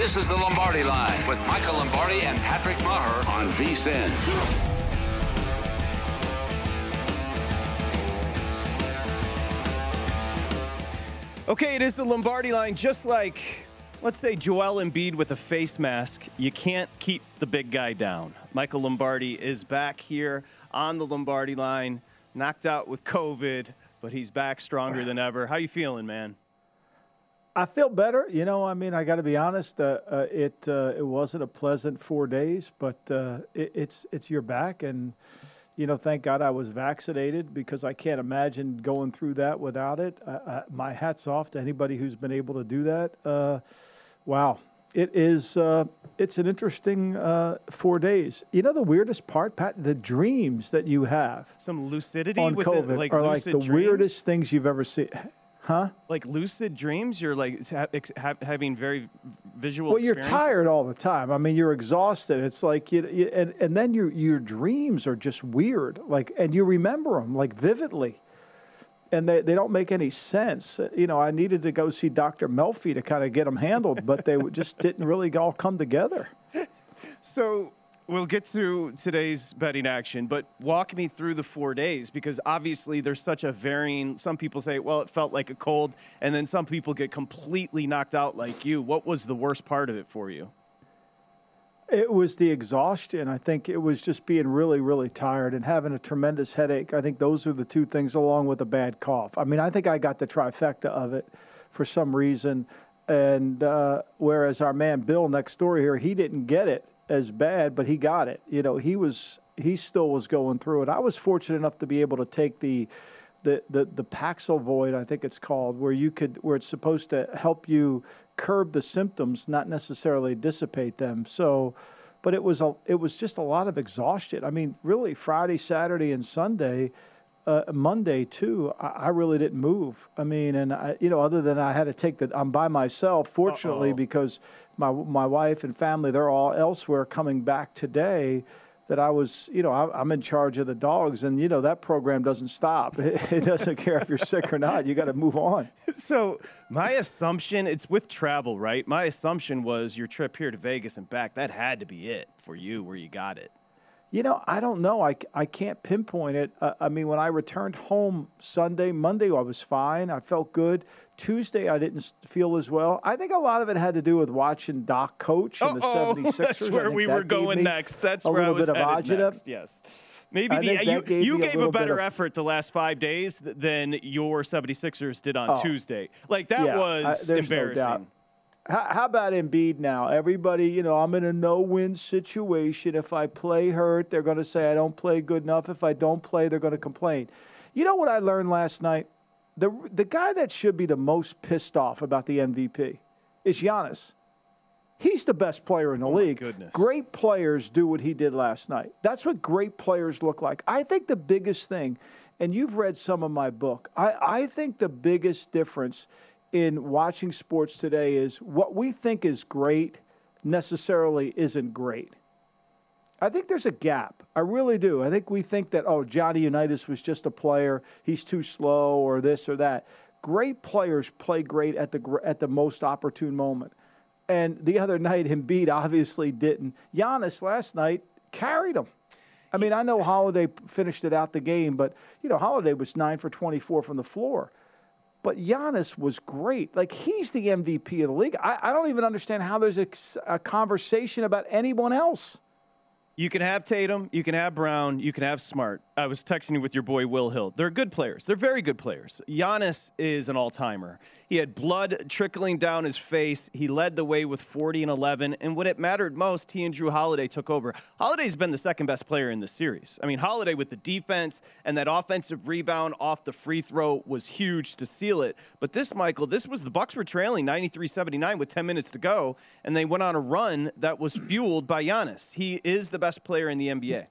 This is the Lombardi Line with Michael Lombardi and Patrick Meagher on VSIN. Okay, it is the Lombardi line. Just like, let's say, Joel Embiid with a face mask, you can't keep the big guy down. Michael Lombardi is back here on the Lombardi line, knocked out with COVID, but he's back stronger than ever. How you feeling, man? I feel better. You know, I mean, I got to be honest. Uh, uh, it uh, it wasn't a pleasant four days, but uh, it, it's it's your back, and you know, thank God I was vaccinated because I can't imagine going through that without it. my hats off to anybody who's been able to do that. Uh, wow, it is. Uh, it's an interesting four days. You know, the weirdest part, Pat, the dreams that you have. Some lucidity on with COVID it, like are like the dreams? weirdest things you've ever seen. Huh? Like lucid dreams, you're like ha- ha- having very visual. Well, you're tired all the time. I mean, you're exhausted. It's like you, you and and then your your dreams are just weird. Like, and you remember them like vividly, and they they don't make any sense. You know, I needed to go see Dr. Melfi to kind of get them handled, but they just didn't really all come together. So we'll get to today's betting action, but walk me through the four days because obviously there's such a varying. Some people say, well, it felt like a cold, and then some people get completely knocked out like you. What was the worst part of it for you? It was the exhaustion. I think it was just being really, really tired and having a tremendous headache. I think those are the two things, along with a bad cough. I mean, I think I got the trifecta of it for some reason. And uh, whereas our man Bill next door here, he didn't get it as bad, but he got it. You know, he was he still was going through it. I was fortunate enough to be able to take the the the, the Paxlovid, I think it's called, where you could where it's supposed to help you curb the symptoms, not necessarily dissipate them. So, but it was a it was just a lot of exhaustion. I mean, really, Friday, Saturday, and Sunday. Uh, Monday too, I, I really didn't move. I mean, and I, you know, other than I had to take the, I'm by myself. Fortunately, Uh-oh. because my my wife and family, they're all elsewhere, coming back today. That I was, you know, I, I'm in charge of the dogs, and you know that program doesn't stop. It, it doesn't care if you're sick or not. You got to move on. So my assumption, it's with travel, right? My assumption was your trip here to Vegas and back. That had to be it for you, where you got it. You know, I don't know. I, I can't pinpoint it. Uh, I mean, when I returned home Sunday, Monday, I was fine. I felt good. Tuesday, I didn't feel as well. I think a lot of it had to do with watching Doc coach in the Uh-oh, 76ers. that's where we that were going next. That's where I was bit of headed next. Yes. Maybe the, you, gave, you gave a, a better of, effort the last five days than your 76ers did on oh, Tuesday. Like, that yeah, was I, embarrassing. No how, how about Embiid now? Everybody, you know, I'm in a no-win situation. If I play hurt, they're going to say I don't play good enough. If I don't play, they're going to complain. You know what I learned last night? The the guy that should be the most pissed off about the MVP is Giannis. He's the best player in the oh league. Goodness. Great players do what he did last night. That's what great players look like. I think the biggest thing, and you've read some of my book, I, I think the biggest difference in watching sports today is what we think is great necessarily isn't great. I think there's a gap. I really do. I think we think that, oh, Johnny Unitas was just a player, he's too slow, or this or that. Great players play great at the, at the most opportune moment. And the other night, Embiid obviously didn't. Giannis last night carried him. I mean, I know Holiday finished it out the game, but, you know, Holiday was 9 for 24 from the floor. But Giannis was great. Like, he's the MVP of the league. I, I don't even understand how there's a, a conversation about anyone else. You can have Tatum, you can have Brown, you can have Smart. I was texting you with your boy Will Hill. They're good players. They're very good players. Giannis is an all-timer. He had blood trickling down his face. He led the way with 40 and 11, and when it mattered most, he and Jrue Holiday took over. Holiday's been the second best player in the series. I mean, Holiday with the defense and that offensive rebound off the free throw was huge to seal it. But this, Michael, this was the Bucks were trailing 93-79 with 10 minutes to go, and they went on a run that was fueled by Giannis. He is the best player in the NBA.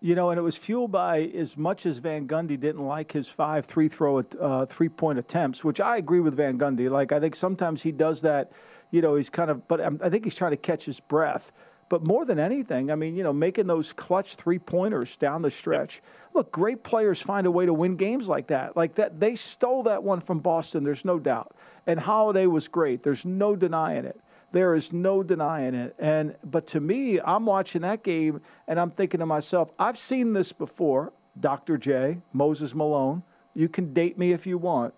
You know, and it was fueled by as much as Van Gundy didn't like his five three throw uh, three point attempts, which I agree with Van Gundy. Like I think sometimes he does that. You know, he's kind of, but I think he's trying to catch his breath. But more than anything, I mean, you know, making those clutch three pointers down the stretch. Yep. Look, great players find a way to win games like that. Like that, they stole that one from Boston. There's no doubt. And Holiday was great. There's no denying it. There is no denying it. And but to me, I'm watching that game and I'm thinking to myself, I've seen this before. Dr. J, Moses Malone. You can date me if you want.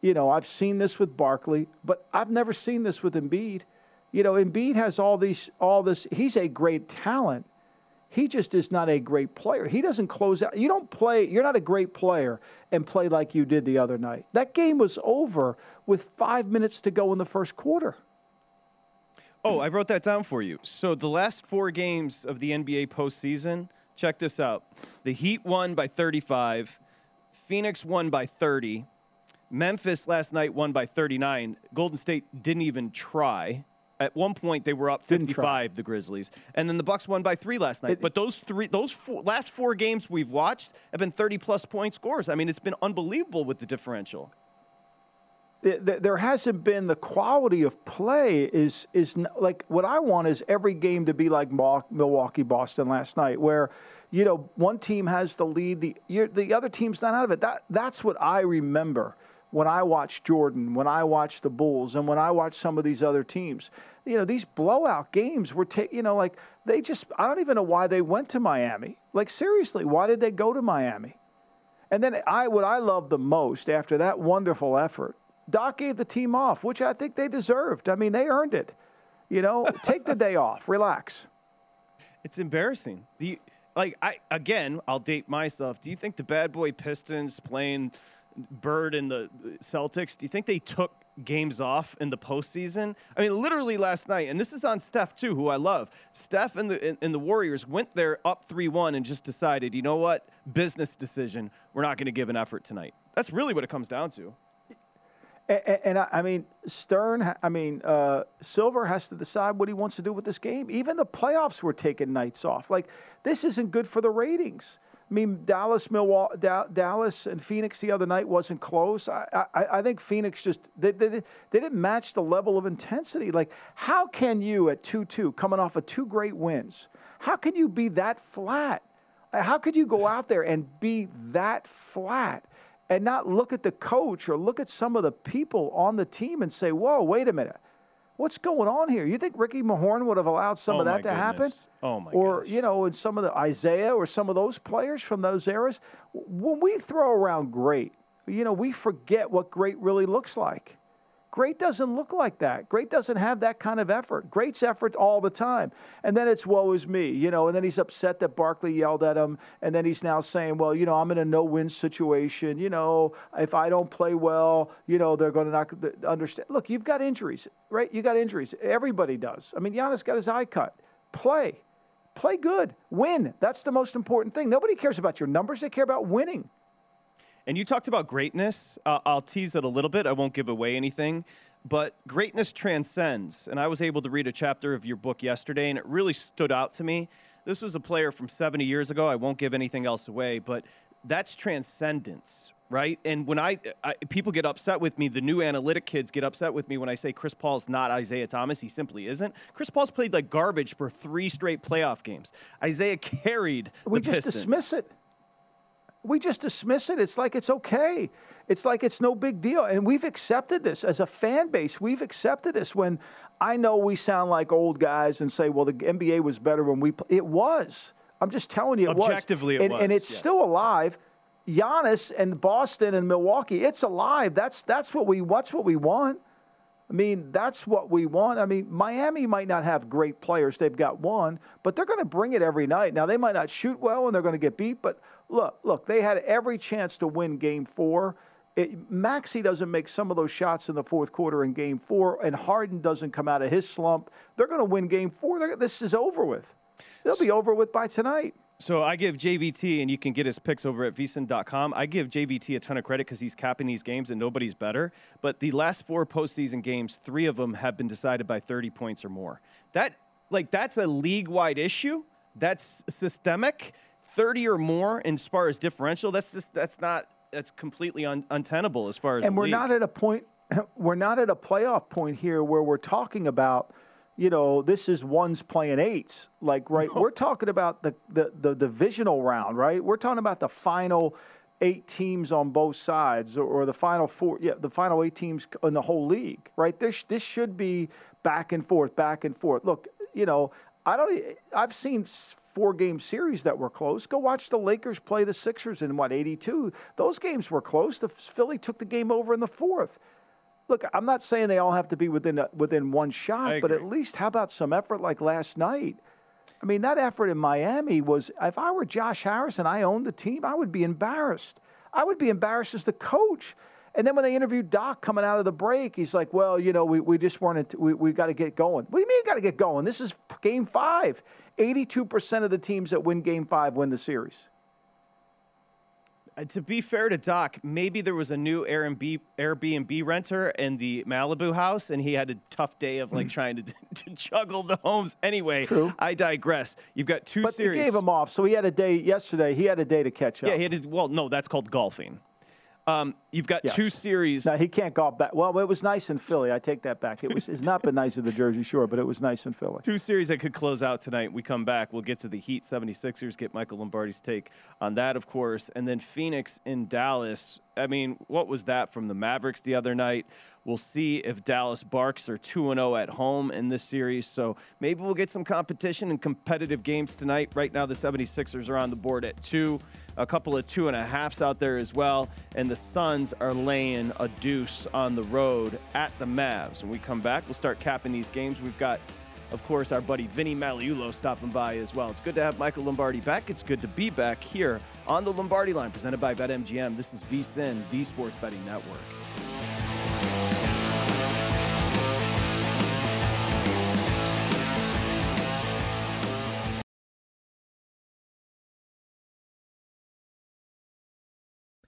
You know, I've seen this with Barkley, but I've never seen this with Embiid. You know, Embiid has all these all this he's a great talent. He just is not a great player. He doesn't close out. You don't play, you're not a great player and play like you did the other night. That game was over with five minutes to go in the first quarter. Oh, I wrote that down for you. So the last four games of the NBA postseason, check this out. The Heat won by 35, Phoenix won by 30, Memphis last night won by 39. Golden State didn't even try. At one point, they were up 55. The Grizzlies, and then the Bucks won by three last night. It, but those three, those four, last four games we've watched have been 30 plus point scores. I mean, it's been unbelievable with the differential there hasn't been the quality of play is is like what I want is every game to be like Milwaukee Boston last night where you know one team has the lead the the other team's not out of it. That that's what I remember when I watch Jordan when I watch the Bulls and when I watch some of these other teams. You know these blowout games were ta- you know like they just I don't even know why they went to Miami. Like seriously why did they go to Miami? And then I what I love the most after that wonderful effort Doc gave the team off, which I think they deserved. I mean, they earned it. You know, take the day off, relax. It's embarrassing. The like I again, I'll date myself. Do you think the bad boy Pistons playing Bird and the Celtics, do you think they took games off in the postseason? I mean, literally last night, and this is on Steph too, who I love. Steph and the and the Warriors went there up three one and just decided, you know what, business decision. We're not going to give an effort tonight. That's really what it comes down to. And, and I, I, mean, Stern, I mean, uh, Silver has to decide what he wants to do with this game. Even the playoffs were taking nights off. Like, this isn't good for the ratings. I mean, Dallas, Milwaukee, da- Dallas, and Phoenix the other night wasn't close. I, I, I think Phoenix just they, they, they didn't match the level of intensity. Like, how can you at two-two, coming off of two great wins, how can you be that flat? How could you go out there and be that flat? And not look at the coach or look at some of the people on the team and say, whoa, wait a minute. What's going on here? You think Ricky Mahorn would have allowed some oh of that to goodness. happen? Oh my Or, gosh. you know, in some of the Isaiah or some of those players from those eras, when we throw around great, you know, we forget what great really looks like. Great doesn't look like that. Great doesn't have that kind of effort. Great's effort all the time. And then it's woe is me, you know, and then he's upset that Barkley yelled at him. And then he's now saying, well, you know, I'm in a no win situation. You know, if I don't play well, you know, they're going to not understand. Look, you've got injuries, right? You got injuries. Everybody does. I mean, Giannis got his eye cut. Play. Play good. Win. That's the most important thing. Nobody cares about your numbers, they care about winning. And you talked about greatness. Uh, I'll tease it a little bit. I won't give away anything. But greatness transcends. And I was able to read a chapter of your book yesterday, and it really stood out to me. This was a player from 70 years ago. I won't give anything else away, but that's transcendence, right? And when I, I, people get upset with me, the new analytic kids get upset with me when I say Chris Paul's not Isaiah Thomas. He simply isn't. Chris Paul's played like garbage for three straight playoff games. Isaiah carried we the just Pistons. dismiss it we just dismiss it. It's like it's okay. It's like it's no big deal. And we've accepted this as a fan base. We've accepted this when I know we sound like old guys and say, well, the NBA was better when we It was. I'm just telling you, it Objectively, was. it and, was. And it's yes. still alive. Giannis and Boston and Milwaukee, it's alive. That's that's what we what's what we want. I mean, that's what we want. I mean, Miami might not have great players. They've got one, but they're going to bring it every night. Now, they might not shoot well and they're going to get beat, but look, look, they had every chance to win game four. Maxey doesn't make some of those shots in the fourth quarter in game four, and Harden doesn't come out of his slump. They're going to win game 4 they're, this is over with. They'll be over with by tonight. So I give JVT, and you can get his picks over at vsin.com. I give JVT a ton of credit because he's capping these games and nobody's better. But the last four postseason games, three of them have been decided by 30 points or more. That like that's a league-wide issue. That's systemic. 30 or more as far as differential. That's just that's not that's completely un, untenable as far as. And we're league. not at a point. We're not at a playoff point here where we're talking about you know, this is ones playing eights. Like, right, no. we're talking about the, the, the, divisional round, right? We're talking about the final eight teams on both sides or, or, the final four, yeah, the final eight teams in the whole league, right? This, this should be back and forth, back and forth. Look, you know, I don't, I've seen four game series that were close. Go watch the Lakers play the Sixers in what, 82? Those games were close. The Philly took the game over in the fourth look, I'm not saying they all have to be within a, within one shot, but at least how about some effort like last night? I mean, that effort in Miami was. If I were Josh Harris and I owned the team, I would be embarrassed. I would be embarrassed as the coach. And then when they interviewed Doc coming out of the break, he's like, "Well, you know, we, we just weren't. We we got to get going. What do you mean, got to get going? This is Game Five. Eighty-two percent of the teams that win Game Five win the series." Uh, to be fair to Doc, maybe there was a new Airbnb, Airbnb renter in the Malibu house, and he had a tough day of like trying to, to juggle the homes. Anyway, True. I digress. You've got two but series. But gave him off, so he had a day yesterday. He had a day to catch up. Yeah, he had. To, well, no, that's called golfing. Um, you've got yes. two series. No, he can't golf back. Well, it was nice in Philly. I take that back. It was. It's not been nice at the Jersey Shore, but it was nice in Philly. Two series that could close out tonight. We come back. We'll get to the Heat 76ers. Get Michael Lombardi's take on that, of course, and then Phoenix in Dallas. I mean, what was that from the Mavericks the other night? We'll see if Dallas Barks are 2 0 at home in this series. So maybe we'll get some competition and competitive games tonight. Right now, the 76ers are on the board at two, a couple of two and a halfs out there as well. And the Suns are laying a deuce on the road at the Mavs. When we come back, we'll start capping these games. We've got of course, our buddy Vinny Magliulo stopping by as well. It's good to have Michael Lombardi back. It's good to be back here on the Lombardi line, presented by BetMGM. This is VSIN, the Sports Betting Network.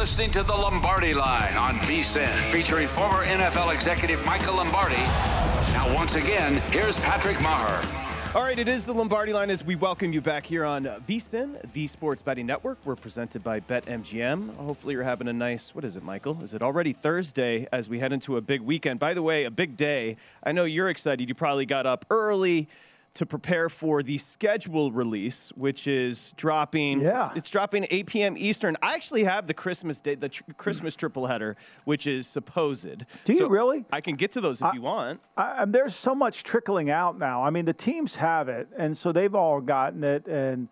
Listening to the Lombardi Line on VSIN, featuring former NFL executive Michael Lombardi. Now, once again, here's Patrick Meagher. All right, it is the Lombardi line as we welcome you back here on VSIN, the Sports Betting Network. We're presented by BetMGM. Hopefully, you're having a nice, what is it, Michael? Is it already Thursday as we head into a big weekend? By the way, a big day. I know you're excited. You probably got up early to prepare for the schedule release, which is dropping. Yeah. It's dropping 8 p.m. Eastern. I actually have the Christmas day, the tr- Christmas triple header, which is supposed. Do you So really? I can get to those if I- you want. I, and there's so much trickling out now. I mean, the teams have it, and so they've all gotten it. And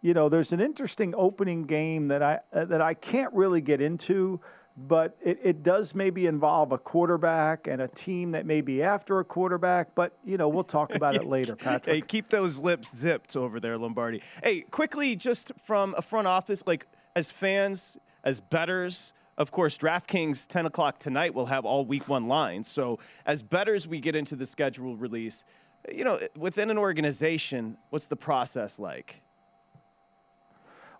you know, there's an interesting opening game that I uh, that I can't really get into, but it, it does maybe involve a quarterback and a team that may be after a quarterback. But you know, we'll talk about it later, Patrick. Hey, keep those lips zipped over there, Lombardi. Hey, quickly, just from a front office, like as fans, as betters, of course, DraftKings 10 o'clock tonight will have all week one lines. So as betters, we get into the schedule release. You know, within an organization, what's the process like?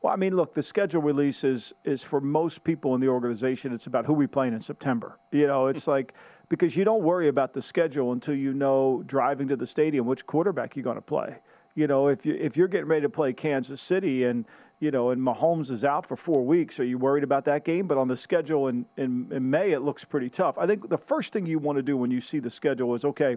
Well, I mean, look, the schedule release is, is for most people in the organization, it's about who we playing in September. You know, it's like because you don't worry about the schedule until you know driving to the stadium which quarterback you're going to play. You know, if you if you're getting ready to play Kansas City and you know, and Mahomes is out for four weeks, are you worried about that game? But on the schedule in, in, in May, it looks pretty tough. I think the first thing you want to do when you see the schedule is okay,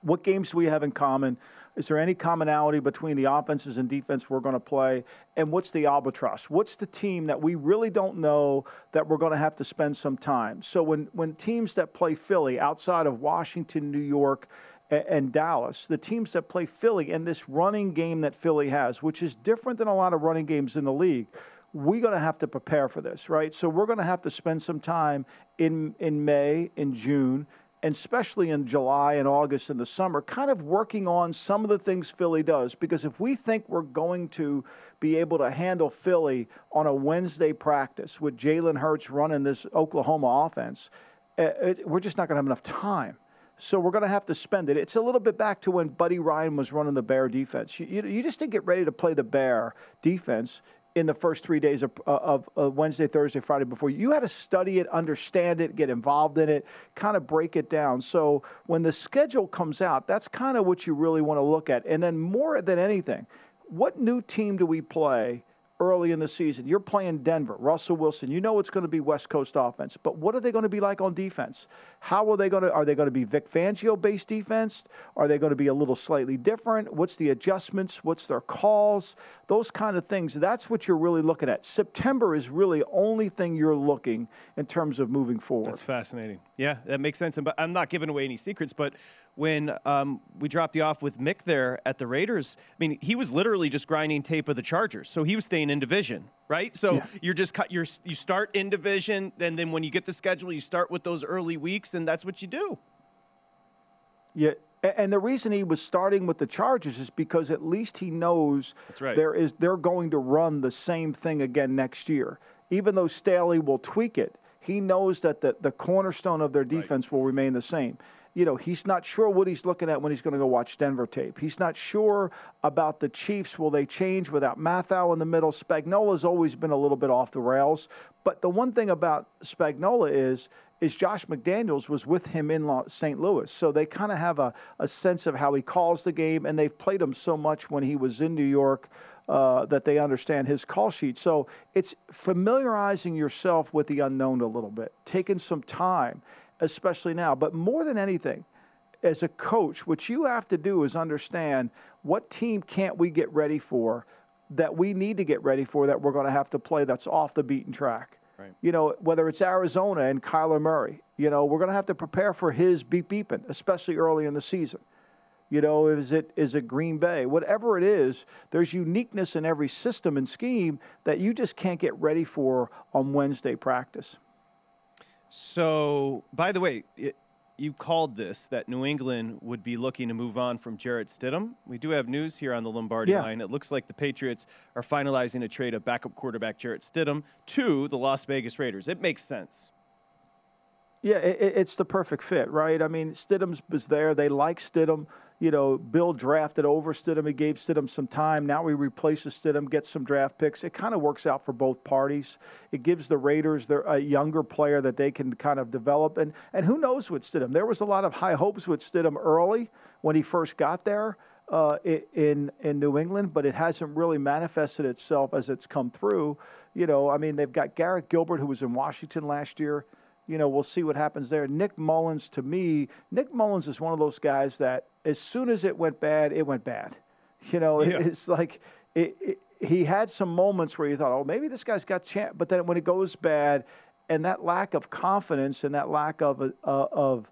what games do we have in common? Is there any commonality between the offenses and defense we're going to play? And what's the albatross? What's the team that we really don't know that we're going to have to spend some time? So when, when teams that play Philly outside of Washington, New York, and Dallas, the teams that play Philly and this running game that Philly has, which is different than a lot of running games in the league, we're going to have to prepare for this, right? So we're going to have to spend some time in in May, in June, and especially in July and August in the summer, kind of working on some of the things Philly does. Because if we think we're going to be able to handle Philly on a Wednesday practice with Jalen Hurts running this Oklahoma offense, uh, it, we're just not going to have enough time. So we're going to have to spend it. It's a little bit back to when Buddy Ryan was running the Bear defense. You, you, you just didn't get ready to play the Bear defense in the first three days of, uh, of, of Wednesday, Thursday, Friday before. You had to study it, understand it, get involved in it, kind of break it down. So when the schedule comes out, that's kind of what you really want to look at. And then more than anything, what new team do we play early in the season? You're playing Denver, Russell Wilson. You know it's going to be West Coast offense, but what are they going to be like on defense? How are they going to? Are they going to be Vic Fangio based defense? Are they going to be a little slightly different? What's the adjustments? What's their calls? Those kind of things. That's what you're really looking at. September is really only thing you're looking in terms of moving forward. That's fascinating. Yeah, that makes sense. And but I'm not giving away any secrets, but when um, we dropped you off with Mick there at the Raiders, I mean, he was literally just grinding tape of the Chargers, so he was staying in division, right? So Yeah. you're just cut. You're you start in division, and then when you get the schedule, you start with those early weeks, and that's what you do. Yeah, and the reason he was starting with the Chargers is because at least he knows That's right. there is they're going to run the same thing again next year. Even though Staley will tweak it, He knows that the, the cornerstone of their defense right. will remain the same you know, he's not sure what he's looking at when he's going to go watch Denver tape. He's not sure about the Chiefs. Will they change without Mathieu in the middle? Spagnuolo's always been a little bit off the rails. But the one thing about Spagnuolo is is Josh McDaniels was with him in St. Louis. So they kind of have a, a sense of how he calls the game, and they've played him so much when he was in New York uh, that they understand his call sheet. So it's familiarizing yourself with the unknown a little bit, taking some time especially now. But more than anything, as a coach, what you have to do is understand what team can't we get ready for that we need to get ready for that we're going to have to play that's off the beaten track. Right. You know, whether it's Arizona and Kyler Murray, you know, we're going to have to prepare for his beep beeping, especially early in the season. You know, is it is it Green Bay? Whatever it is, there's uniqueness in every system and scheme that you just can't get ready for on Wednesday practice. So, by the way, it, you called this that New England would be looking to move on from Jarrett Stidham. We do have news here on the Lombardi yeah. line. It looks like the Patriots are finalizing a trade of backup quarterback Jarrett Stidham to the Las Vegas Raiders. It makes sense. Yeah, it, it's the perfect fit, right? I mean, Stidham was there. They like Stidham you know, Bill drafted over Stidham. He gave Stidham some time. Now he replaces Stidham, gets some draft picks. It kind of works out for both parties. It gives the Raiders their, a younger player that they can kind of develop. And, and who knows with Stidham? There was a lot of high hopes with Stidham early when he first got there uh, in, in New England, but it hasn't really manifested itself as it's come through. You know, I mean, they've got Garrett Gilbert, who was in Washington last year you know, we'll see what happens there. Nick Mullens, to me, Nick Mullens is one of those guys that as soon as it went bad, it went bad. You know, yeah. it's like it, it, he had some moments where you thought, oh, maybe this guy's got chance. But then when it goes bad, and that lack of confidence and that lack of uh, of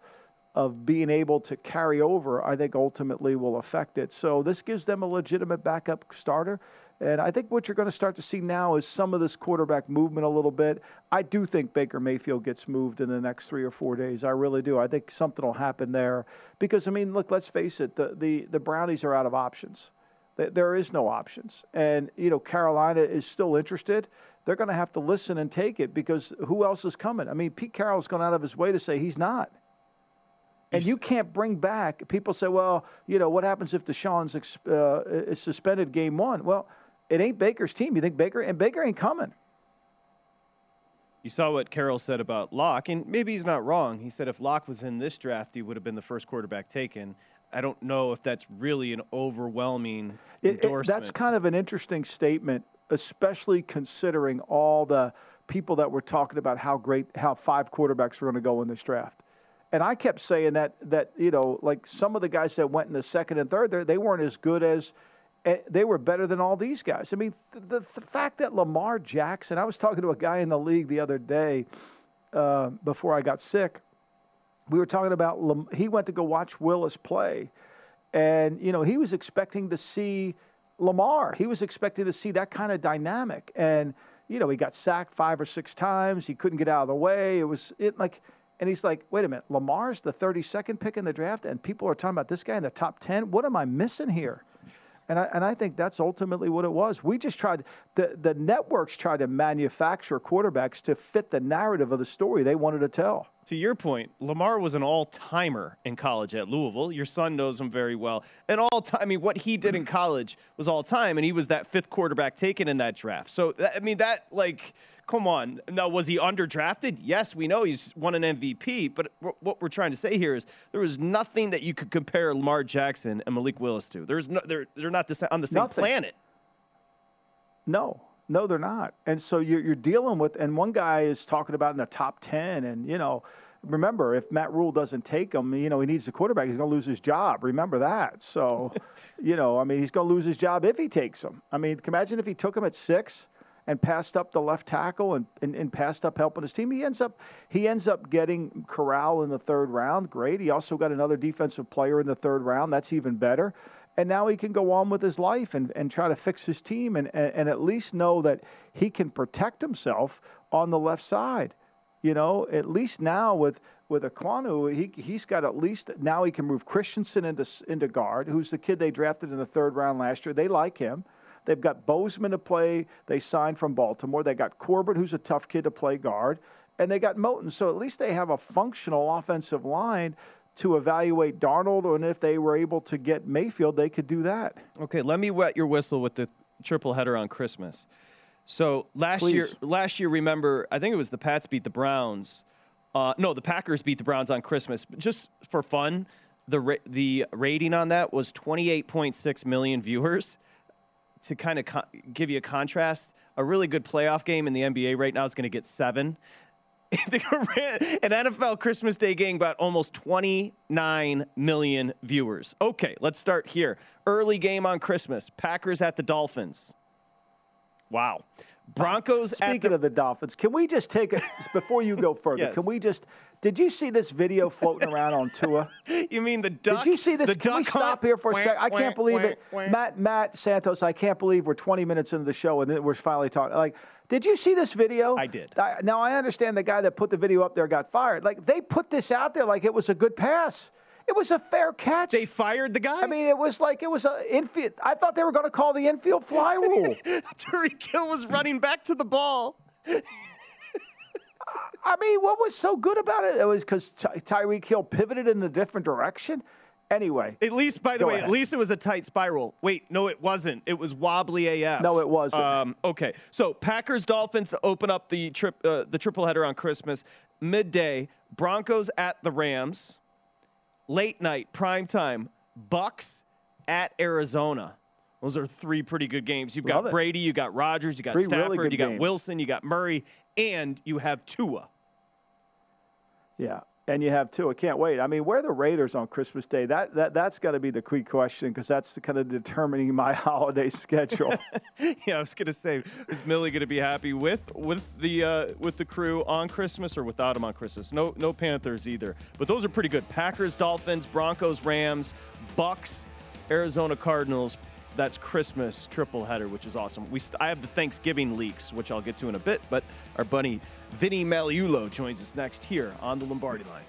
of being able to carry over, I think ultimately will affect it. So this gives them a legitimate backup starter. And I think what you're going to start to see now is some of this quarterback movement a little bit. I do think Baker Mayfield gets moved in the next three or four days. I really do. I think something will happen there because I mean, look, let's face it. The the, the Brownies are out of options. There is no options, and you know Carolina is still interested. They're going to have to listen and take it because who else is coming? I mean, Pete Carroll's gone out of his way to say he's not. And you can't bring back. People say, "Well, you know, what happens if Deshaun's uh, is suspended game one?" Well, it ain't Baker's team. You think Baker and Baker ain't coming. You saw what Carroll said about Lock, and maybe he's not wrong. He said if Lock was in this draft, he would have been the first quarterback taken. I don't know if that's really an overwhelming it, endorsement. It, that's kind of an interesting statement, especially considering all the people that were talking about how great, how five quarterbacks were going to go in this draft. And I kept saying that that you know, like some of the guys that went in the second and third, they weren't as good as they were better than all these guys. I mean, the, the, fact that Lamar Jackson, I was talking to a guy in the league the other day uh, before I got sick. We were talking about, he went to go watch Willis play. And, you know, he was expecting to see Lamar. He was expecting to see that kind of dynamic. And, you know, he got sacked five or six times. He couldn't get out of the way. It was it like, and he's like, wait a minute, Lamar's the 32nd pick in the draft, and people are talking about this guy in the top 10. What am I missing here? And I, and I think that's ultimately what it was. We just tried, the, the networks tried to manufacture quarterbacks to fit the narrative of the story they wanted to tell to your point, Lamar was an all timer in college at Louisville. Your son knows him very well. And all time, I mean, what he did in college was all time, and he was that fifth quarterback taken in that draft. So, I mean, that, like, come on. Now, was he underdrafted? Yes, we know he's won an MVP, but what we're trying to say here is there was nothing that you could compare Lamar Jackson and Malik Willis to. There's no, they're, they're not on the same nothing. planet. No, no, they're not. And so you're, you're dealing with, and one guy is talking about in the top 10, and, you know, remember, if Matt Rhule doesn't take him, you know, he needs a quarterback, he's going to lose his job. Remember that. So, you know, I mean, he's going to lose his job if he takes him. I mean, imagine if he took him at six and passed up the left tackle and, and, and, passed up helping his team. He ends up he ends up getting Corral in the third round. Great. He also got another defensive player in the third round. That's even better and now he can go on with his life and, and try to fix his team and, and, and, at least know that he can protect himself on the left side. You know, at least now with with Ekwonu, he he's got at least now he can move Christensen into into guard, who's the kid they drafted in the third round last year. They like him. They've got Bozeman to play. They signed from Baltimore. They got Corbett, who's a tough kid to play guard. and they got Moton. So at least they have a functional offensive line to evaluate Darnold, and if they were able to get Mayfield, they could do that. Okay, let me wet your whistle with the triple header on Christmas. So last Please. year, last year, remember, I think it was the Pats beat the Browns. Uh, no, the Packers beat the Browns on Christmas. But just for fun, the ra- the rating on that was 28.6 million viewers. To kind of co- give you a contrast, a really good playoff game in the NBA right now is going to get seven. An NFL Christmas Day game got almost 29 million viewers. Okay, let's start here. Early game on Christmas. Packers at the Dolphins. Wow. Broncos at Speaking of the Dolphins, can we just take it before you go further? Yes. Can we just? Did you see this video floating around on Tua? You mean the duck? Did you see this? The Can we stop here for a second? I can't believe it. Matt, Matt Santos, I can't believe we're 20 minutes into the show and we're finally talking. Like, did you see this video? I did. I, now I understand the guy that put the video up there got fired. Like they put this out there like it was a good pass. It was a fair catch. They fired the guy. I mean, it was like it was a infield. I thought they were going to call the infield fly rule. Tyreek Hill was running back to the ball. I mean, what was so good about it? It was because Ty- Tyreek Hill pivoted in a different direction. Anyway, At least, by the way, ahead. at least it was a tight spiral. Wait, no, it wasn't. It was wobbly AF. No, it wasn't. Um, okay, so Packers Dolphins to open up the trip, uh, the triple header on Christmas midday. Broncos at the Rams. Late night, prime time. Bucks at Arizona. Those are three pretty good games. You've got it. Brady, you got Rodgers, you got Three Stafford, good you got games. Wilson, you got Murray, and you have Tua. Yeah, and you have two. I can't wait. I mean, where are the Raiders on Christmas Day? That that that's got to be the key question because that's kind of determining my holiday schedule. yeah, I was gonna say, is Millie gonna be happy with with the uh, with the crew on Christmas or without him on Christmas? No, no Panthers either. But those are pretty good. Packers, Dolphins, Broncos, Rams, Bucks, Arizona Cardinals. That's Christmas triple header, which is awesome. We st- I have the Thanksgiving leaks, which I'll get to in a bit. But our buddy Vinny Magliulo joins us next here on the Lombardi Line.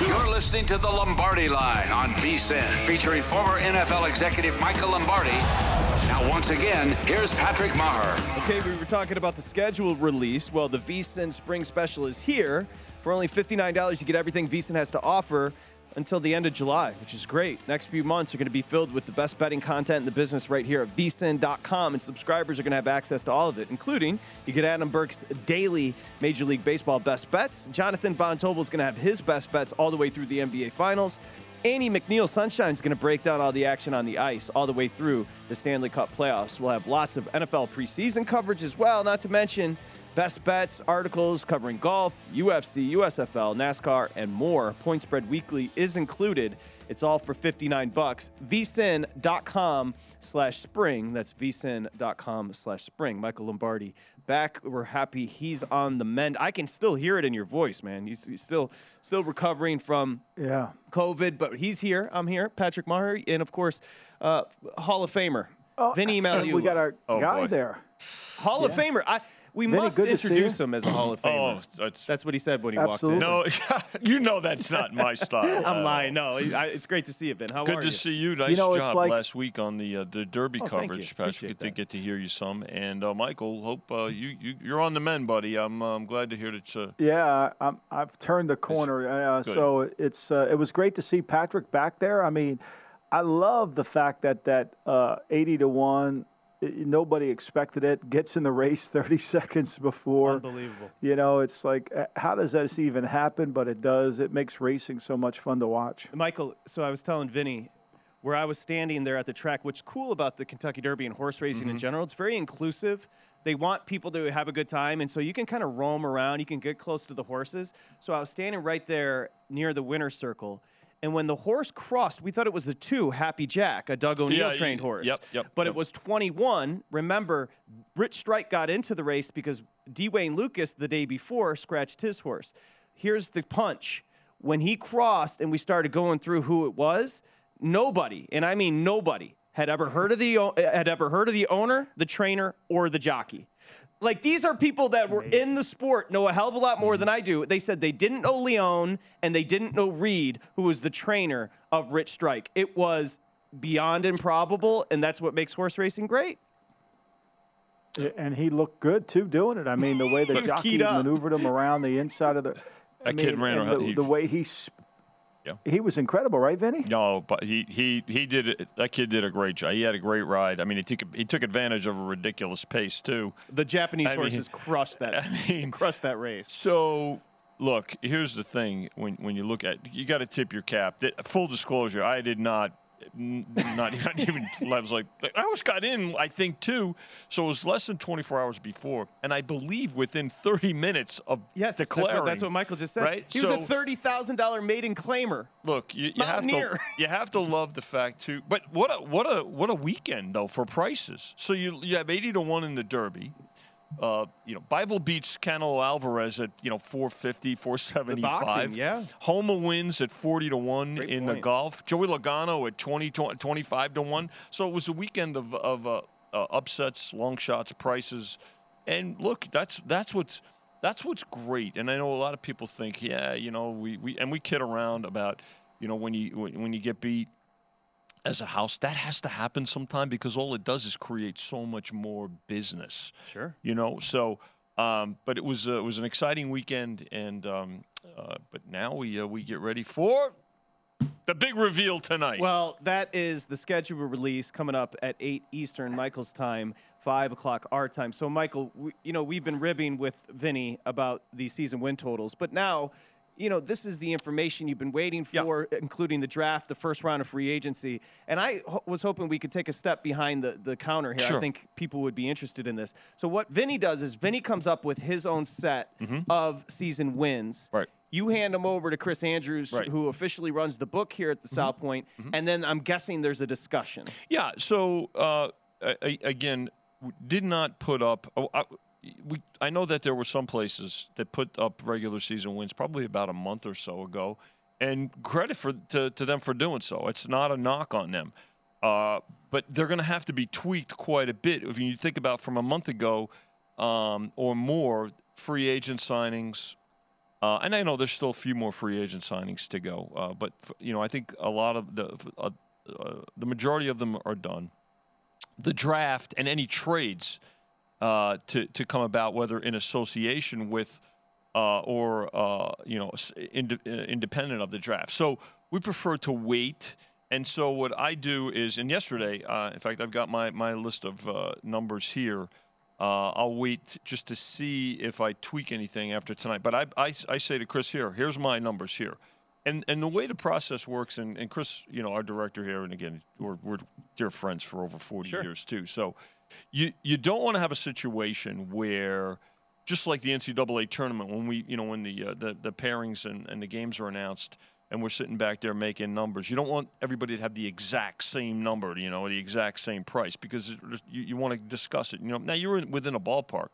You're listening to the Lombardi Line on VSIN, featuring former NFL executive Michael Lombardi. Once again, here's Patrick Meagher. Okay, we were talking about the schedule release. Well, the VSIN Spring Special is here. For only $59, you get everything VSIN has to offer until the end of July, which is great. Next few months are going to be filled with the best betting content in the business right here at vsin.com, and subscribers are going to have access to all of it, including you get Adam Burke's daily Major League Baseball best bets. Jonathan Von Tobel is going to have his best bets all the way through the NBA Finals. Annie McNeil Sunshine is going to break down all the action on the ice all the way through the Stanley Cup playoffs. We'll have lots of NFL preseason coverage as well, not to mention best bets, articles covering golf, UFC, USFL, NASCAR, and more. Point Spread Weekly is included. It's all for 59 bucks. vsin.com slash spring. That's vsin.com slash spring. Michael Lombardi back. We're happy he's on the mend. I can still hear it in your voice, man. He's, he's still still recovering from yeah. COVID, but he's here. I'm here. Patrick Meagher, and of course, uh, Hall of Famer. Vinny Magliulo. we got our Oh, guy boy. there. Hall of Famer. I, we Vinny, must introduce him as a Hall of oh, Famer. oh, that's, that's what he said when he Absolutely. walked in. No, you know that's not my style. I'm lying. No, I, it's great to see you, Ben. How Good are you? Good to see you. Nice you know, job like, last week on the uh, the Derby oh, coverage, Patrick. Good to get to hear you some. And uh, Michael, hope uh, you, you are on the men, buddy. I'm um, glad to hear that. Uh, yeah, i have turned the corner. So it's uh, it was great to see Patrick back there. I mean. I love the fact that that uh, 80 to 1 Nobody expected it. Gets in the race 30 seconds before. Unbelievable. You know, it's like, uh, how does this even happen? But it does. It makes racing so much fun to watch. Michael, so I was telling Vinny where I was standing there at the track, what's cool about the Kentucky Derby and horse racing Mm-hmm. in general, it's very inclusive. They want people to have a good time, and so you can kind of roam around. You can get close to the horses. So I was standing right there near the winner's circle, and when the horse crossed, we thought it was the two, Happy Jack, a Doug O'Neill Yeah, trained horse. yep, yep, but yep. it was 21. Remember, Rich Strike got into the race because D. Wayne Lukas the day before scratched his horse. Here's the punch. When he crossed and we started going through who it was, nobody, and I mean nobody, had ever heard of the had ever heard of the owner, the trainer, or the jockey. Like these are people that were in the sport, know a hell of a lot more than mm-hmm. I do. They said they didn't know Leon and they didn't know Reed, who was the trainer of Rich Strike. It was beyond improbable, and that's what makes horse racing great. And he looked good too doing it. I mean, the way the jockey maneuvered him around the inside of the. I That kid ran around- The, he- the way he, sp- Yeah. he was incredible, right, Vinny? No, but he he he did it. That kid did a great job. He had a great ride. I mean, he took he took advantage of a ridiculous pace too. The Japanese I mean- horses crushed that, I mean, crushed that race. So, look, here's the thing: when when you look at, you got to tip your cap. That, full disclosure, I did not, n- not, not even. I was like, I almost got in, I think, too. So it was less than 24 hours before, and I believe within 30 minutes of Yes, that's what, that's what Michael just said. Right? He was a thirty thousand dollar maiden claimer. Look, you, you have to you have to love the fact too. But what a what a what a weekend though for prices. So you you have eighty to one in the Derby. Uh, you know, Bivol beats Canelo Alvarez at you know 450, 475. boxing, yeah. Homa wins at 40 to 1 Great in the golf. Joey Logano at 20, 25 to 1. So it was a weekend of, of uh, uh, upsets, long shots, prices. And look, that's that's what's that's what's great. And I know a lot of people think, yeah, you know, we, we and we kid around about, you know, when you when, when you get beat as a house, that has to happen sometime because all it does is create so much more business. Sure. You know, so um, but it was uh, it was an exciting weekend, and um, uh, but now we uh, we get ready for the big reveal tonight. Well, that is the schedule release coming up at 8 Eastern, Michael's time, 5 o'clock our time. So, Michael, we, you know, we've been ribbing with Vinny about the season win totals, but now, you know, this is the information you've been waiting for, including the draft, the first round of free agency. And I ho- was hoping we could take a step behind the, the counter here. I think people would be interested in this. So, what Vinny does is Vinny comes up with his own set mm-hmm. of season wins. Right. You hand them over to Chris Andrews, Right. who officially runs the book here at the mm-hmm. South Point, mm-hmm. and then I'm guessing there's a discussion. Yeah. So uh, a- a- again, did not put up. Oh, I, we I know that there were some places that put up regular season wins probably about a month or so ago, and credit for to, to them for doing so. It's not a knock on them, uh, but they're going to have to be tweaked quite a bit. If you think about from a month ago um, or more, free agent signings. Uh, and I know there's still a few more free agent signings to go, uh, but you know I think a lot of the uh, uh, the majority of them are done. The draft and any trades uh, to to come about, whether in association with uh, or uh, you know inde- uh, independent of the draft. So we prefer to wait. And so what I do is, and yesterday, uh, in fact, I've got my my list of uh, numbers here. Uh, I'll wait just to see if I tweak anything after tonight. But I, I, I say to Chris here, here's my numbers here. And, and the way the process works, and, and Chris, you know, our director here, and again, we're, we're dear friends for over 40 years too. So you, you don't want to have a situation where, just like the NCAA tournament, when we, you know, when the, uh, the, the pairings and, and the games are announced, and we're sitting back there making numbers. You don't want everybody to have the exact same number, you know, the exact same price because you, you want to discuss it. You know, now you're in, within a ballpark,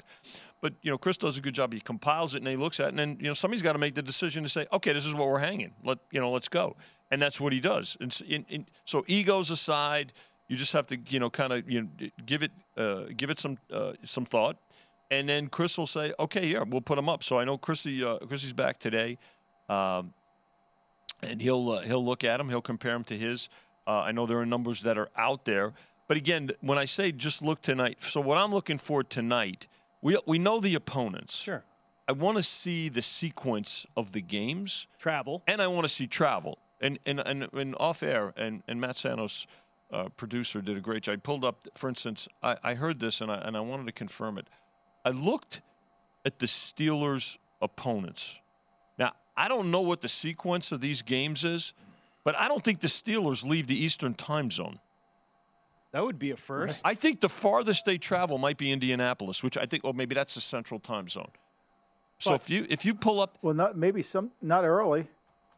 but you know, Chris does a good job. He compiles it and he looks at it, and then you know, somebody's got to make the decision to say, okay, this is what we're hanging. Let you know, let's go, and that's what he does. And in, in, so egos aside, you just have to, you know, kind of you know, give it uh, give it some uh, some thought, and then Chris will say, okay, yeah, we'll put them up. So I know Chrissy uh, Chrissy's back today. Um, and he'll uh, he'll look at them. He'll compare them to his. Uh, I know there are numbers that are out there, but again, when I say just look tonight, so what I'm looking for tonight, we we know the opponents. Sure. I want to see the sequence of the games, travel, and I want to see travel. And and and, and off air, and and Matt Santos, uh, producer, did a great job. I pulled up, for instance, I, I heard this and I and I wanted to confirm it. I looked at the Steelers' opponents. Now, I don't know what the sequence of these games is, but I don't think the Steelers leave the Eastern time zone. That would be a first. I think the farthest they travel might be Indianapolis, which I think, well, maybe that's the Central time zone. So But- if you if you pull up, well, not maybe some not early.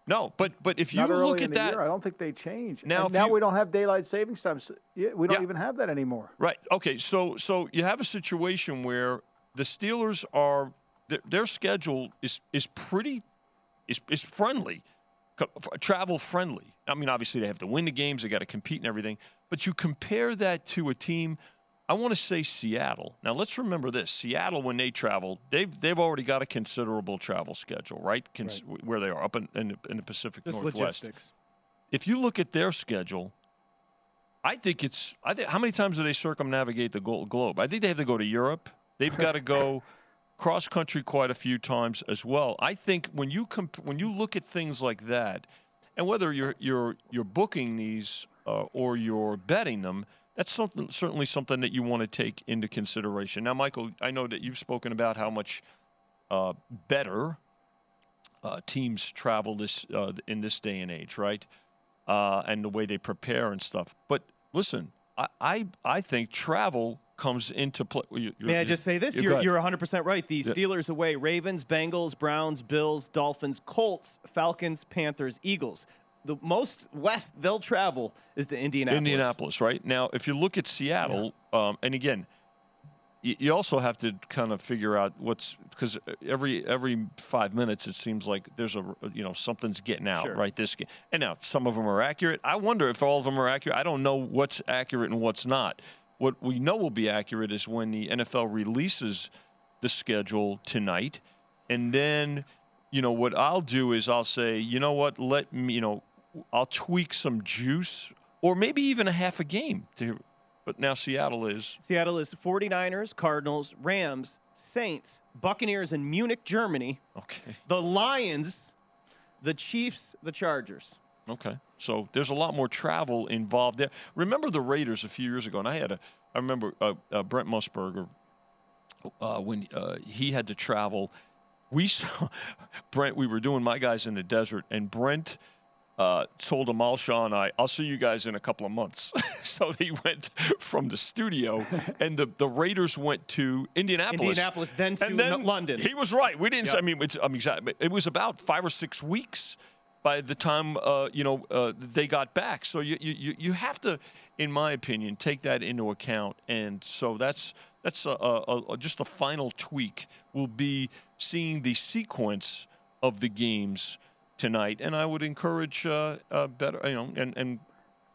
No, but but if you not look at that, year, I don't think they change. Now, Now, you- we don't have daylight savings time. We don't Yeah. even have that anymore. Right. Okay. So so you have a situation where the Steelers are their, their schedule is is pretty is is friendly, travel friendly. I mean, obviously they have to win the games, they got to compete and everything. But you compare that to a team I want to say Seattle. Now let's remember this: Seattle, when they travel, they've they've already got a considerable travel schedule, right? Cons- right. Where they are up in, in, the, in the Pacific Just Northwest. Logistics. If you look at their schedule, I think it's. I think how many times do they circumnavigate the globe? I think they have to go to Europe. They've got to go cross country quite a few times as well. I think when you comp- when you look at things like that, and whether you're you're you're booking these uh, or you're betting them that's something, certainly something that you want to take into consideration. Now, Michael, I know that you've spoken about how much uh, better uh, teams travel this uh, in this day and age, right? Uh, and the way they prepare and stuff. But listen, I I, I think travel comes into play. You, May I just say this? You're, you're 100% right. The Steelers away, Ravens, Bengals, Browns, Bills, Dolphins, Colts, Falcons, Panthers, Eagles the most west they'll travel is to Indianapolis. Indianapolis, right? Now, if you look at Seattle, yeah. um, and again, you, you also have to kind of figure out what's because every every five minutes it seems like there's a you know something's getting out, sure. right? This game, and now some of them are accurate. I wonder if all of them are accurate. I don't know what's accurate and what's not. What we know will be accurate is when the NFL releases the schedule tonight, and then you know what I'll do is I'll say, you know what, let me, you know, I'll tweak some juice or maybe even a half a game. To, but now Seattle is. Seattle is 49ers, Cardinals, Rams, Saints, Buccaneers in Munich, Germany. Okay. The Lions, the Chiefs, the Chargers. Okay. So there's a lot more travel involved there. Remember the Raiders a few years ago, and I had a, I remember uh, uh, Brent Musburger uh, when uh, he had to travel. We saw Brent. We were doing my guys in the desert, and Brent uh, told Amal Shaw and I, I'll see you guys in a couple of months. so they went from the studio, and the, the Raiders went to Indianapolis. Indianapolis, then to then London. He was right. We didn't. Yep. I mean, it's, I mean, it was about five or six weeks by the time uh, you know uh, they got back. So you, you you have to, in my opinion, take that into account. And so that's that's a, a, a, just the final tweak. Will be seeing the sequence of the games tonight, and I would encourage uh, uh, better, you know, and and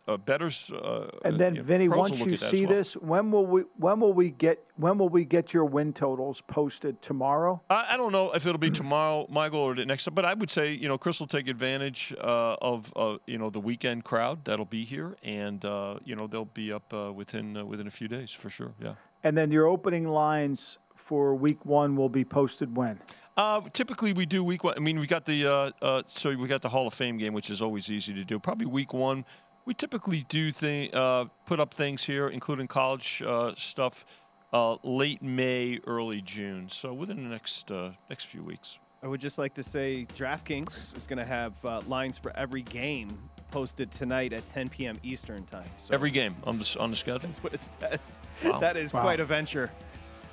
uh, betters. Uh, and then, you know, Vinny, once you see well. this, when will we when will we get when will we get your win totals posted tomorrow? I, I don't know if it'll be tomorrow, Michael, or the next. But I would say, you know, Chris will take advantage uh, of uh, you know the weekend crowd that'll be here, and uh, you know they'll be up uh, within uh, within a few days for sure. Yeah. And then your opening lines for week one will be posted when? Uh, typically, we do week one. I mean, we got the uh, uh, so we got the Hall of Fame game, which is always easy to do. Probably week one. We typically do thing, uh, put up things here, including college uh, stuff, uh, late May, early June. So within the next next few weeks. I would just like to say DraftKings is going to have lines for every game posted tonight at 10 p.m. Eastern time. So every game on the on the schedule. That's what it says. Wow. That is wow. quite a venture.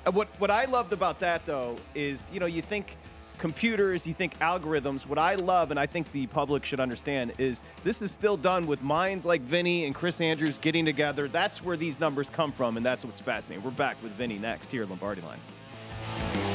Uh, what what I loved about that though is you know you think computers, you think algorithms. What I love, and I think the public should understand, is this is still done with minds like Vinny and Chris Andrews getting together. That's where these numbers come from, and that's what's fascinating. We're back with Vinny next here at Lombardi Line.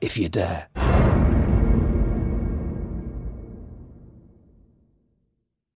if you dare.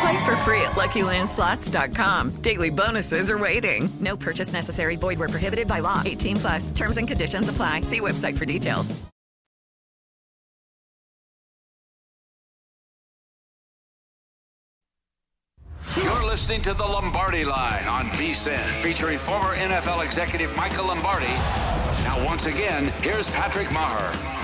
Play for free at LuckyLandSlots.com. Daily bonuses are waiting. No purchase necessary. Void where prohibited by law. 18 plus. Terms and conditions apply. See website for details. You're listening to the Lombardi Line on VSIN, featuring former NFL executive Michael Lombardi. Now, once again, here's Patrick Meagher.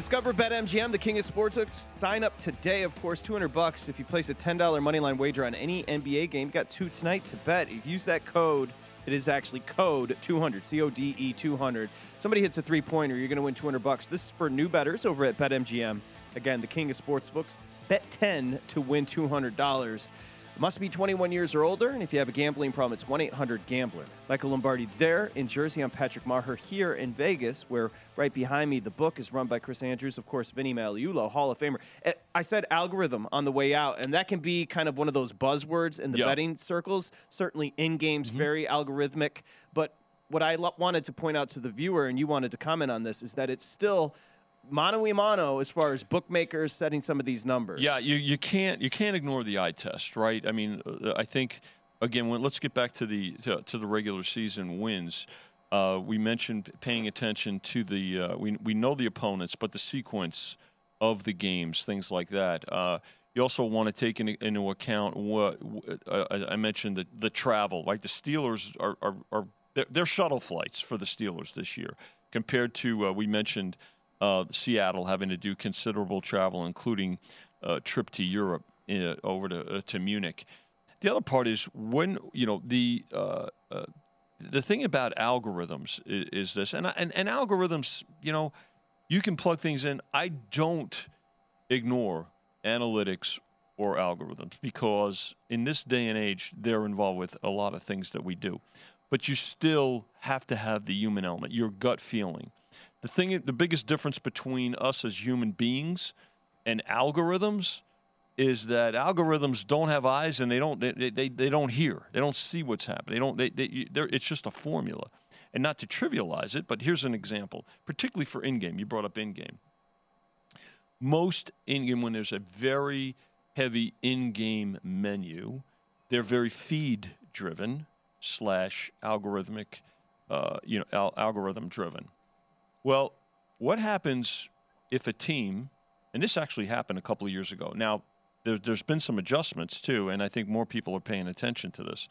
Discover BetMGM, the king of sportsbooks. Sign up today, of course, 200 bucks if you place a $10 moneyline wager on any NBA game. You got two tonight to bet. If you use that code, it is actually code 200, C O D E 200. Somebody hits a three pointer, you're going to win 200 bucks. This is for new betters over at BetMGM. Again, the king of sportsbooks. Bet 10 to win $200. Must be 21 years or older, and if you have a gambling problem, it's 1 800 Gambler. Michael Lombardi there in Jersey. I'm Patrick Meagher here in Vegas, where right behind me, the book is run by Chris Andrews, of course, Vinny Magliulo, Hall of Famer. Eh, I said algorithm on the way out, and that can be kind of one of those buzzwords in the Yeah. betting circles. Certainly in games, very algorithmic. But what I lo- wanted to point out to the viewer, and you wanted to comment on this, is that it's still mano a mano as far as bookmakers setting some of these numbers. Yeah, you, you can't you can't ignore the eye test, right? I mean, uh, I think again, when, let's get back to the to, to the regular season wins. Uh, we mentioned paying attention to the uh, we we know the opponents, but the sequence of the games, things like that. Uh, you also want to take into, into account what uh, I I mentioned the the travel. Like the Steelers are are, are they're, they're shuttle flights for the Steelers this year compared to uh, we mentioned uh, Seattle having to do considerable travel, including a trip to Europe uh, over to uh, to Munich. The other part is when you know the uh, uh, the thing about algorithms is, is this, and, and and algorithms, you know, you can plug things in. I don't ignore analytics or algorithms because in this day and age, they're involved with a lot of things that we do. But you still have to have the human element, your gut feeling. The thing, the biggest difference between us as human beings and algorithms is that algorithms don't have eyes and they don't they, they, they don't hear. They don't see what's happening. They don't they, they they're, it's just a formula. And not to trivialize it but here's an example particularly for in-game you brought up in-game most in-game when there's a very heavy in-game menu. They're very feed driven slash algorithmic uh, you know al- algorithm driven well what happens if a team and this actually happened a couple of years ago. Now there, there's been some adjustments too and i think more people are paying attention to this.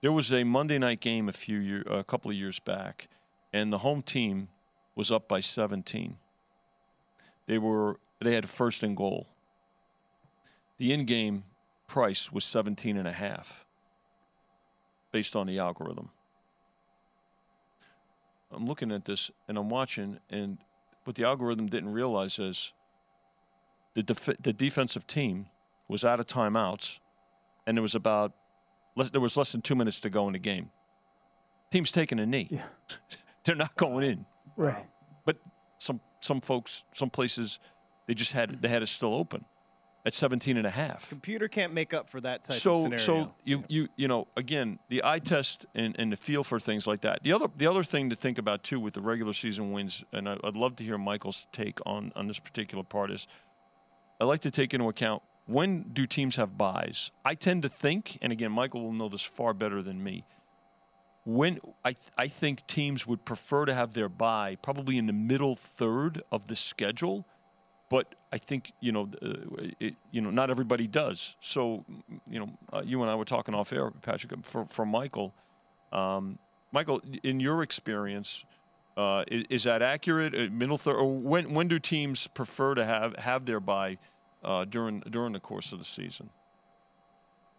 There was a monday night game a few year, a couple of years back and the home team was up by 17 they were they had first and goal. The in-game price was 17 and a half based on the algorithm i'm looking at this and i'm watching and what the algorithm didn't realize is the def- the defensive team was out of timeouts and there was about less, there was less than 2 minutes to go in the game team's taking a knee Yeah. they're not going in Right. but some some folks, some places, they just had they had it still open at 17 and a half. Computer can't make up for that type So of scenario. so you you you know again the eye test and, and the feel for things like that. The other the other thing to think about too with the regular season wins, and I, I'd love to hear Michael's take on on this particular part is, I like to take into account when do teams have byes. I tend to think, and again Michael will know this far better than me when I, th- I think teams would prefer to have their bye probably in the middle third of the schedule, but I think you know uh, it, you know not everybody does. So you know uh, you and I were talking off air, Patrick, for for Michael. Um, Michael, in your experience, uh, is, is that accurate? Uh, middle third, or when when do teams prefer to have have their bye uh, during during the course of the season?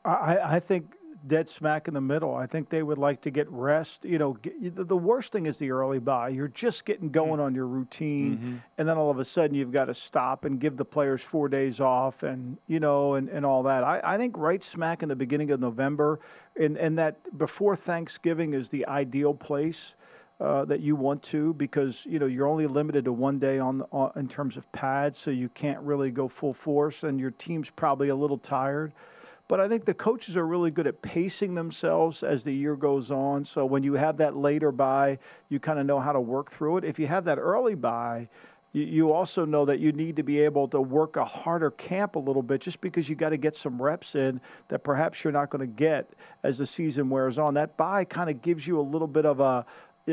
I, I think dead smack in the middle. I think they would like to get rest. You know, get, the worst thing is the early bye. You're just getting going on your routine, Mm-hmm. and then all of a sudden you've got to stop and give the players four days off, and you know, and, and all that. I, I think right smack in the beginning of November, and and that before Thanksgiving is the ideal place. Uh, that you want to because you know you're only limited to one day on, on in terms of pads, so you can't really go full force, and your team's probably a little tired. But I think the coaches are really good at pacing themselves as the year goes on. So when you have that later bye, you kind of know how to work through it. If you have that early bye, you, also know that you need to be able to work a harder camp a little bit just because you got to get some reps in that perhaps you're not going to get as the season wears on. That bye kind of gives you a little bit of a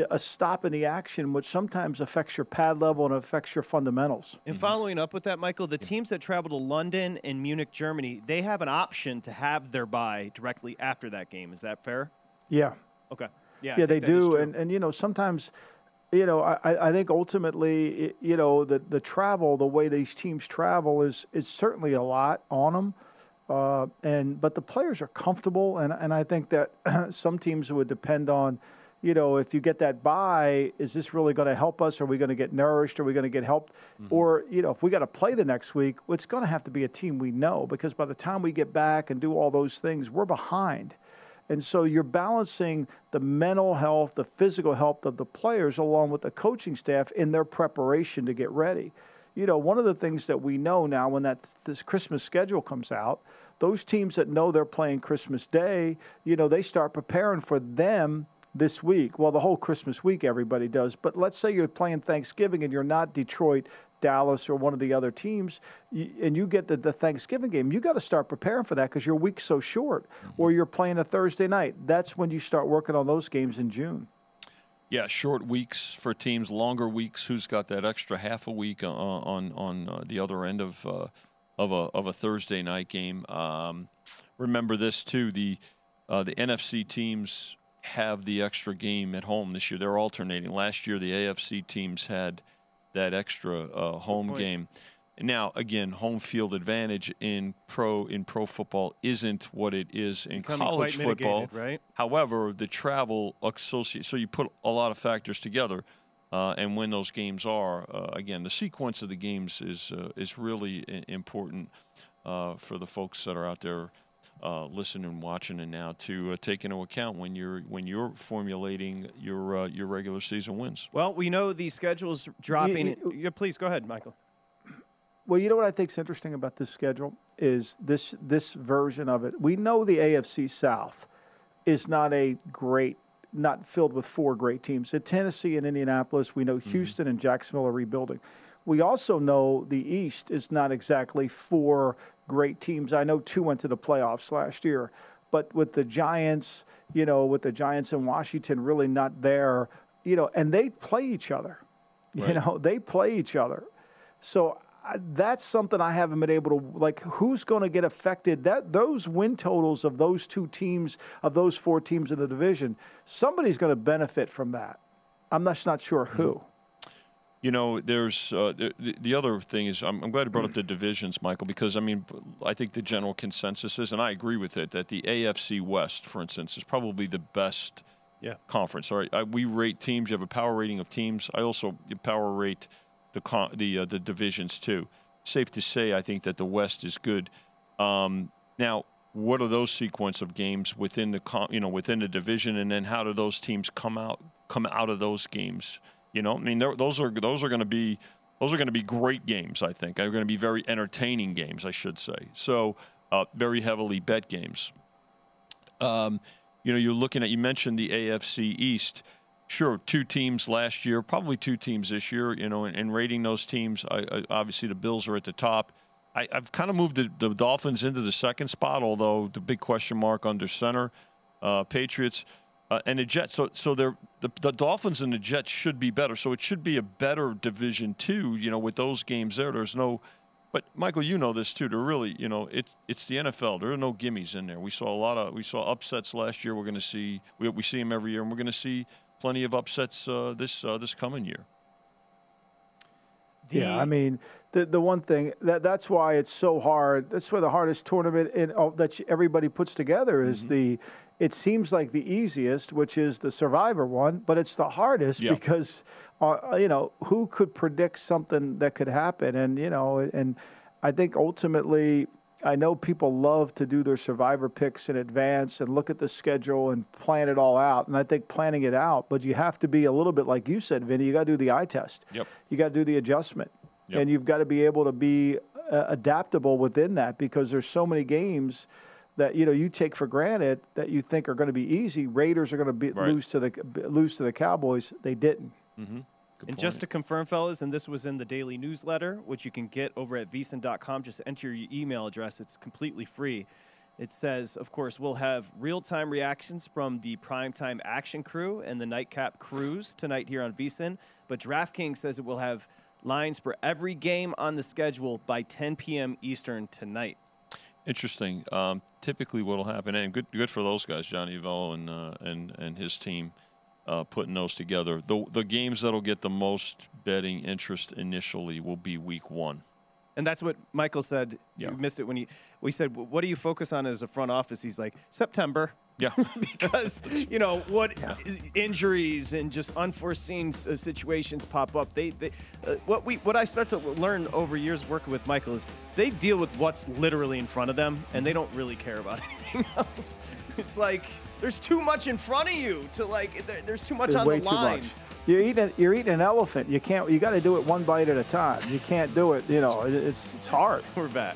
a stop in the action, which sometimes affects your pad level and affects your fundamentals. And following up with that, Michael, the teams that travel to London and Munich, Germany, they have an option to have their bye directly after that game. Is that fair? Yeah. Okay. Yeah. Yeah, they think that is do, and and you know sometimes, you know, I, I think ultimately, you know, the the travel, the way these teams travel is is certainly a lot on them, uh, and but the players are comfortable, and and I think that some teams would depend on. You know, if you get that bye, is this really going to help us? Are we going to get nourished? Are we going to get helped? Mm-hmm. Or, you know, if we got to play the next week, well, it's going to have to be a team we know because by the time we get back and do all those things, we're behind. And so you're balancing the mental health, the physical health of the players, along with the coaching staff in their preparation to get ready. You know, one of the things that we know now when that this Christmas schedule comes out, those teams that know they're playing Christmas Day, you know, they start preparing for them this week. Well, the whole Christmas week everybody does, but let's say you're playing Thanksgiving and you're not Detroit, Dallas, or one of the other teams, and you get the, the Thanksgiving game, you got to start preparing for that because your week's so short. Or you're playing a Thursday night. That's when you start working on those games in June. Yeah, short weeks for teams, longer weeks. Who's got that extra half a week uh, on on uh, the other end of uh, of a of a Thursday night game? Um, remember this too: the uh, the NFC teams have the extra game at home this year. They're alternating. Last year, the AFC teams had that extra uh, home game. Now, again, home field advantage in pro in pro football isn't what it is in Becoming college football. right? However, the travel associate, so you put a lot of factors together, uh, and when those games are, uh, again, the sequence of the games is uh, is really important uh, for the folks that are out there uh, listening and watching, and now to uh, take into account when you're when you're formulating your uh, your regular season wins. Well, we know the schedule's dropping. yeah, please go ahead, Michael. Well, you know what I think is interesting about this schedule is this this version of it. We know the AFC South is not a great, not filled with four great teams. At Tennessee and Indianapolis, we know Houston and Jacksonville are rebuilding. We also know the East is not exactly four great teams. I know two went to the playoffs last year, but with the Giants, you know, with the Giants in Washington really not there, you know, and they play each other. You know, they play each other. So I, that's something I haven't been able to like. Who's going to get affected? That those win totals of those two teams, of those four teams in the division, somebody's going to benefit from that. I'm just not sure who. Mm-hmm. You know, there's uh, the, the- the other thing is I'm, I'm glad you brought up the divisions, Michael, because I mean I think the general consensus is, and I agree with it, that the AFC West, for instance, is probably the best Yeah. conference. All right, I, we rate teams. You have a power rating of teams. I also power rate the con- the uh, the divisions too. Safe to say, I think that the West is good. Um, now, what are those sequence of games within the con- you know within the division, and then how do those teams come out come out of those games? You know, I mean, those are those are going to be those are going to be great games. I think they're going to be very entertaining games. I should say so. Uh, very heavily bet games. Um, you know, you're looking at, you mentioned the AFC East. Sure, two teams last year, probably two teams this year, you know, and, and rating those teams, I, I, obviously the Bills are at the top. I, I've kind of moved the, the Dolphins into the second spot, although the big question mark under center, uh, Patriots. Uh, and the Jets, so so they're the, the Dolphins and the Jets should be better. So it should be a better division too. You know, with those games there, there's no but Michael, you know this too. There really, you know, it's it's the NFL. There are no gimmies in there. We saw a lot of we saw upsets last year. We're going to see we, we see them every year, and we're going to see plenty of upsets uh, this uh, this coming year. yeah, I mean, the the one thing that that's why it's so hard. That's why the hardest tournament in oh, that everybody puts together is Mm-hmm. the. It seems like the easiest, which is the Survivor one, but it's the hardest Yeah. because, uh, you know, who could predict something that could happen? And you know, and I think ultimately, I know people love to do their Survivor picks in advance and look at the schedule and plan it all out. And I think planning it out, but you have to be a little bit like you said, Vinny. You got to do the eye test. Yep. You got to do the adjustment, Yep. and you've got to be able to be uh, adaptable within that because there's so many games that you know you take for granted that you think are going to be easy. Raiders are going to be, Right. lose to the lose to the Cowboys. They didn't. Mm-hmm. and just to confirm, fellas, and this was in the daily newsletter, which you can get over at vsin.com. Just enter your email address. It's completely free. It says, of course, we'll have real time reactions from the primetime action crew and the nightcap crews tonight here on VSIN. But DraftKings says it will have lines for every game on the schedule by 10 p.m. Eastern tonight. Interesting. Um, typically, what will happen, and good, good for those guys, Johnny Vo and uh, and and his team, uh, putting those together. The the games that'll get the most betting interest initially will be Week One. And that's what Michael said. Yeah. You missed it when you. we said, "What do you focus on as a front office?" He's like, "September." Yeah. because you know what is- injuries and just unforeseen uh, situations pop up. They, they uh, what we what I start to learn over years working with Michael is they deal with what's literally in front of them, and they don't really care about anything else. It's like there's too much in front of you to like. There, there's too much There's on way the too line. You're eating you're eating an elephant. You can't. You got to do it one bite at a time. You can't do it. You know, it's it's hard. We're back.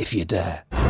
if you dare.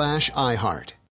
slash iHeart.